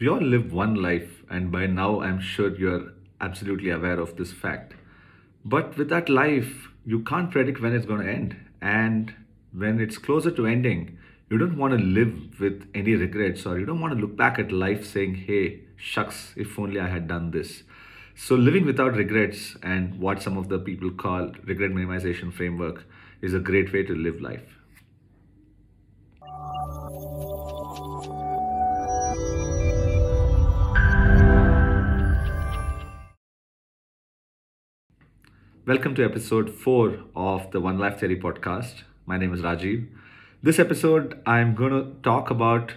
We all live one life, and by now I'm sure you're absolutely aware of this fact. But with that life, you can't predict when it's going to end. And when it's closer to ending, you don't want to live with any regrets or you don't want to look back at life saying, hey, shucks, if only I had done this. So, living without regrets and what some of the people call regret minimization framework is a great way to live life. Welcome to episode 4 of the One Life Theory podcast. My name is Rajiv. This episode, I'm going to talk about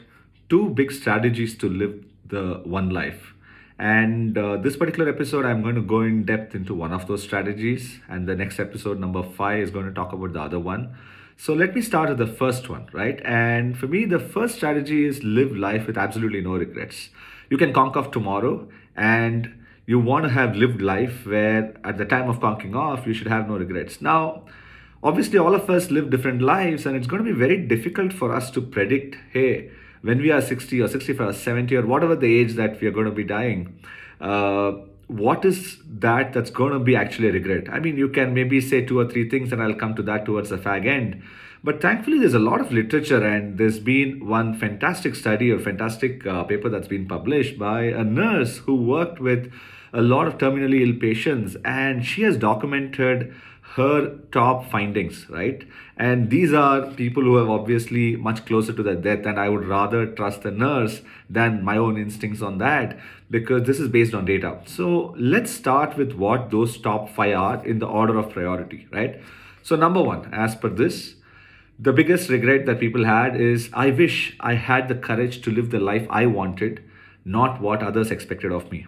two big strategies to live the one life. And uh, this particular episode, I'm going to go in depth into one of those strategies. And the next episode, number five, is going to talk about the other one. So let me start with the first one, right? And for me, the first strategy is live life with absolutely no regrets. You can conquer tomorrow and you want to have lived life where at the time of conking off you should have no regrets. Now obviously all of us live different lives and it's going to be very difficult for us to predict hey when we are 60 or 65 or 70 or whatever the age that we are going to be dying uh, what is that that's going to be actually a regret? I mean you can maybe say two or three things and i'll come to that towards the fag end. But thankfully, there's a lot of literature, and there's been one fantastic study or fantastic uh, paper that's been published by a nurse who worked with a lot of terminally ill patients, and she has documented her top findings, right? And these are people who have obviously much closer to their death, and I would rather trust the nurse than my own instincts on that because this is based on data. So let's start with what those top five are in the order of priority, right? So, number one, as per this, the biggest regret that people had is I wish I had the courage to live the life I wanted, not what others expected of me.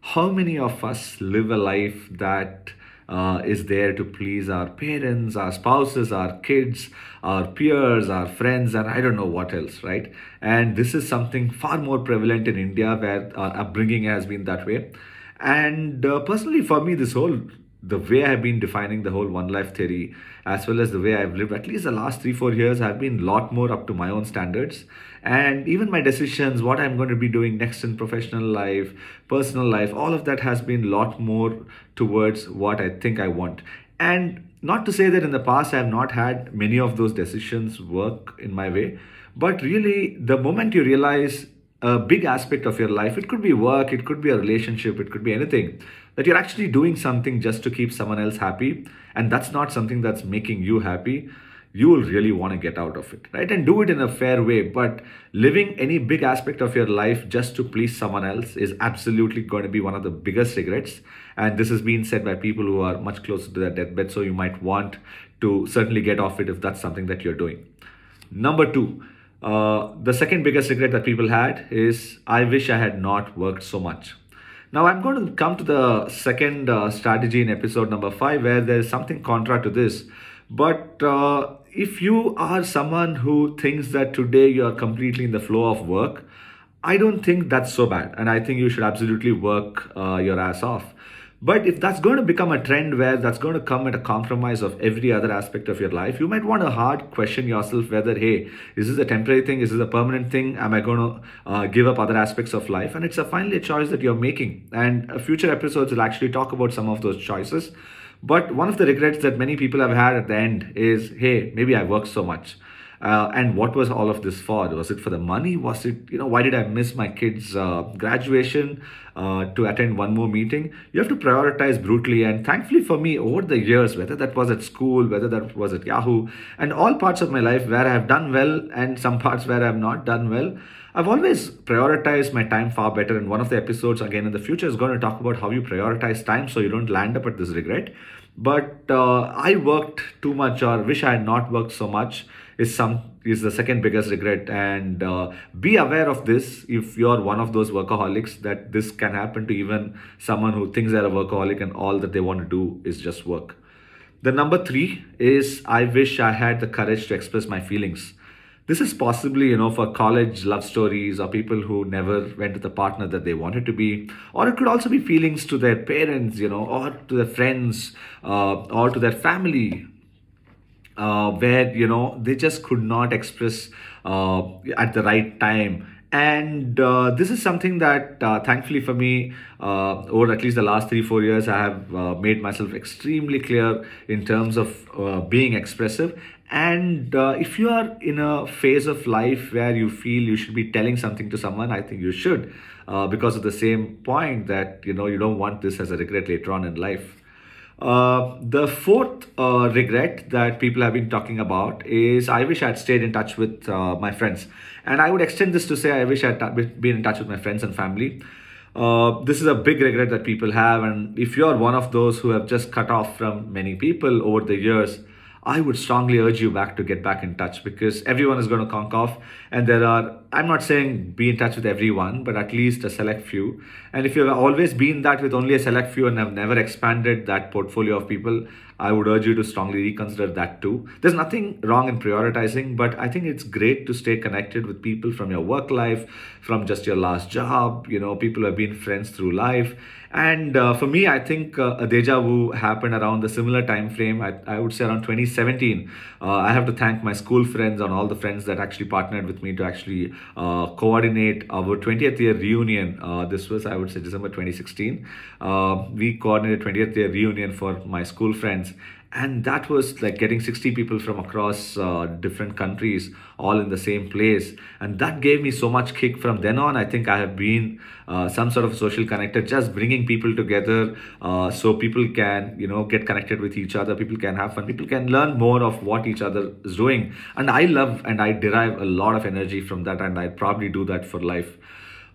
How many of us live a life that uh, is there to please our parents, our spouses, our kids, our peers, our friends, and I don't know what else, right? And this is something far more prevalent in India where our upbringing has been that way. And uh, personally, for me, this whole the way I've been defining the whole one life theory, as well as the way I've lived, at least the last three, four years, I've been a lot more up to my own standards. And even my decisions, what I'm going to be doing next in professional life, personal life, all of that has been a lot more towards what I think I want. And not to say that in the past I have not had many of those decisions work in my way, but really the moment you realize a big aspect of your life, it could be work, it could be a relationship, it could be anything that you're actually doing something just to keep someone else happy and that's not something that's making you happy. You will really want to get out of it right? And do it in a fair way but living any big aspect of your life just to please someone else is absolutely going to be one of the biggest regrets. And this has been said by people who are much closer to their deathbed so you might want to certainly get off it if that's something that you're doing. Number two uh, the second biggest regret that people had is i wish i had not worked so much now, I'm going to come to the second uh, strategy in episode number five, where there's something contra to this. But uh, if you are someone who thinks that today you are completely in the flow of work, I don't think that's so bad. And I think you should absolutely work uh, your ass off. But if that's going to become a trend where that's going to come at a compromise of every other aspect of your life, you might want to hard question yourself whether, hey, is this a temporary thing? Is this a permanent thing? Am I going to uh, give up other aspects of life? And it's a finally a choice that you're making. And future episodes will actually talk about some of those choices. But one of the regrets that many people have had at the end is, hey, maybe I worked so much. Uh, and what was all of this for? Was it for the money? Was it, you know, why did I miss my kids' uh, graduation uh, to attend one more meeting? You have to prioritize brutally. And thankfully for me, over the years, whether that was at school, whether that was at Yahoo, and all parts of my life where I have done well and some parts where I have not done well, I've always prioritized my time far better. And one of the episodes, again, in the future is going to talk about how you prioritize time so you don't land up at this regret. But uh, I worked too much or wish I had not worked so much is some is the second biggest regret. And uh, be aware of this. If you're one of those workaholics that this can happen to even someone who thinks they're a workaholic and all that they want to do is just work. The number three is i wish i had the courage to express my feelings. This is possibly you know for college love stories or people who never went to the partner that they wanted to be. Or it could also be feelings to their parents you know or to their friends uh, or to their family uh, where you know they just could not express uh, at the right time And uh, this is something that, uh, thankfully for me, uh, over at least the last three, four years, I have uh, made myself extremely clear in terms of uh, being expressive. And uh, if you are in a phase of life where you feel you should be telling something to someone, I think you should, because of the same point that you know you don't want this as a regret later on in life. Uh, the fourth uh, regret that people have been talking about is I wish I had stayed in touch with uh, my friends. And I would extend this to say I wish I had t- been in touch with my friends and family. Uh, this is a big regret that people have. And if you're one of those who have just cut off from many people over the years, I would strongly urge you back to get back in touch because everyone is going to conk off. And there are, I'm not saying be in touch with everyone, but at least a select few. And if you've always been that with only a select few and have never expanded that portfolio of people, I would urge you to strongly reconsider that too. There's nothing wrong in prioritizing, but I think it's great to stay connected with people from your work life, from just your last job, you know, people who have been friends through life. And uh, for me, I think uh, a deja vu happened around the similar time frame. I, I would say around 2017. Uh, I have to thank my school friends and all the friends that actually partnered with me to actually uh, coordinate our 20th year reunion. Uh, this was, I would say, December 2016. Uh, we coordinated 20th year reunion for my school friends and that was like getting 60 people from across uh, different countries all in the same place. And that gave me so much kick from then on. I think i have been uh, some sort of social connector just bringing people together uh, so people can you know get connected with each other. People can have fun. People can learn more of what each other is doing. And i love and i derive a lot of energy from that and i probably do that for life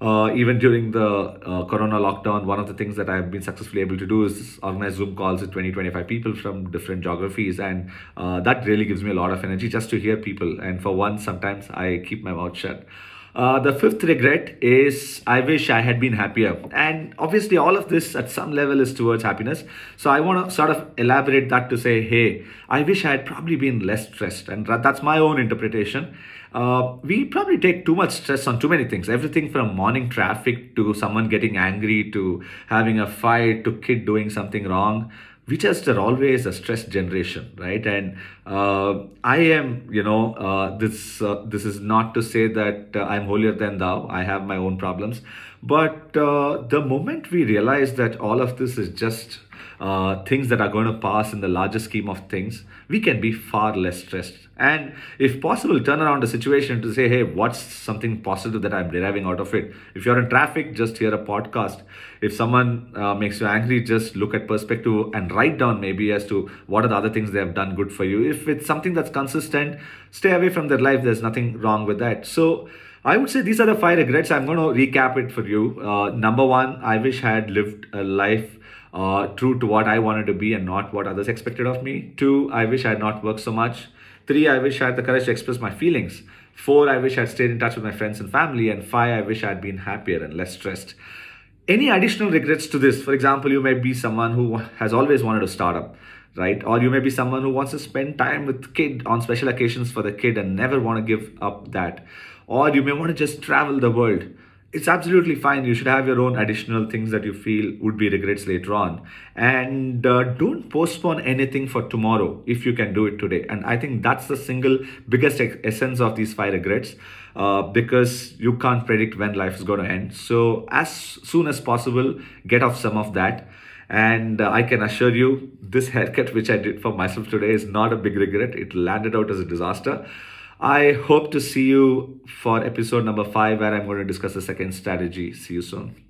uh, even during the uh, corona lockdown one of the things that i've been successfully able to do is organize zoom calls with 20 25 people from different geographies. And uh, that really gives me a lot of energy just to hear people. And for once sometimes i keep my mouth shut uh, the fifth regret is I wish I had been happier. And obviously, all of this at some level is towards happiness. So I want to sort of elaborate that to say, hey, I wish I had probably been less stressed. And that's my own interpretation. Uh, we probably take too much stress on too many things. Everything from morning traffic to someone getting angry to having a fight to kid doing something wrong we just are always a stress generation right? And uh, i am you know uh, this uh, this is not to say that uh, i'm holier than thou. I have my own problems. But uh, the moment we realize that all of this is just uh, things that are going to pass in the larger scheme of things, we can be far less stressed. And if possible, turn around the situation to say, hey, what's something positive that I'm deriving out of it? If you're in traffic, just hear a podcast. If someone uh, makes you angry, just look at perspective and write down maybe as to what are the other things they have done good for you. If it's something that's consistent, stay away from their life. There's nothing wrong with that. So, I would say these are the five regrets. I'm going to recap it for you. Uh, number one, I wish I had lived a life uh, true to what I wanted to be and not what others expected of me. Two, I wish I had not worked so much. Three, I wish I had the courage to express my feelings. Four, I wish I had stayed in touch with my friends and family. And five, I wish I had been happier and less stressed. Any additional regrets to this? For example, you may be someone who has always wanted to start up right or you may be someone who wants to spend time with kid on special occasions for the kid and never want to give up that or you may want to just travel the world it's absolutely fine. You should have your own additional things that you feel would be regrets later on. And uh, don't postpone anything for tomorrow if you can do it today. And I think that's the single biggest essence of these five regrets uh, because you can't predict when life is going to end. So, as soon as possible, get off some of that. And uh, I can assure you, this haircut which I did for myself today is not a big regret. It landed out as a disaster. I hope to see you for episode number five, where I'm going to discuss the second strategy. See you soon.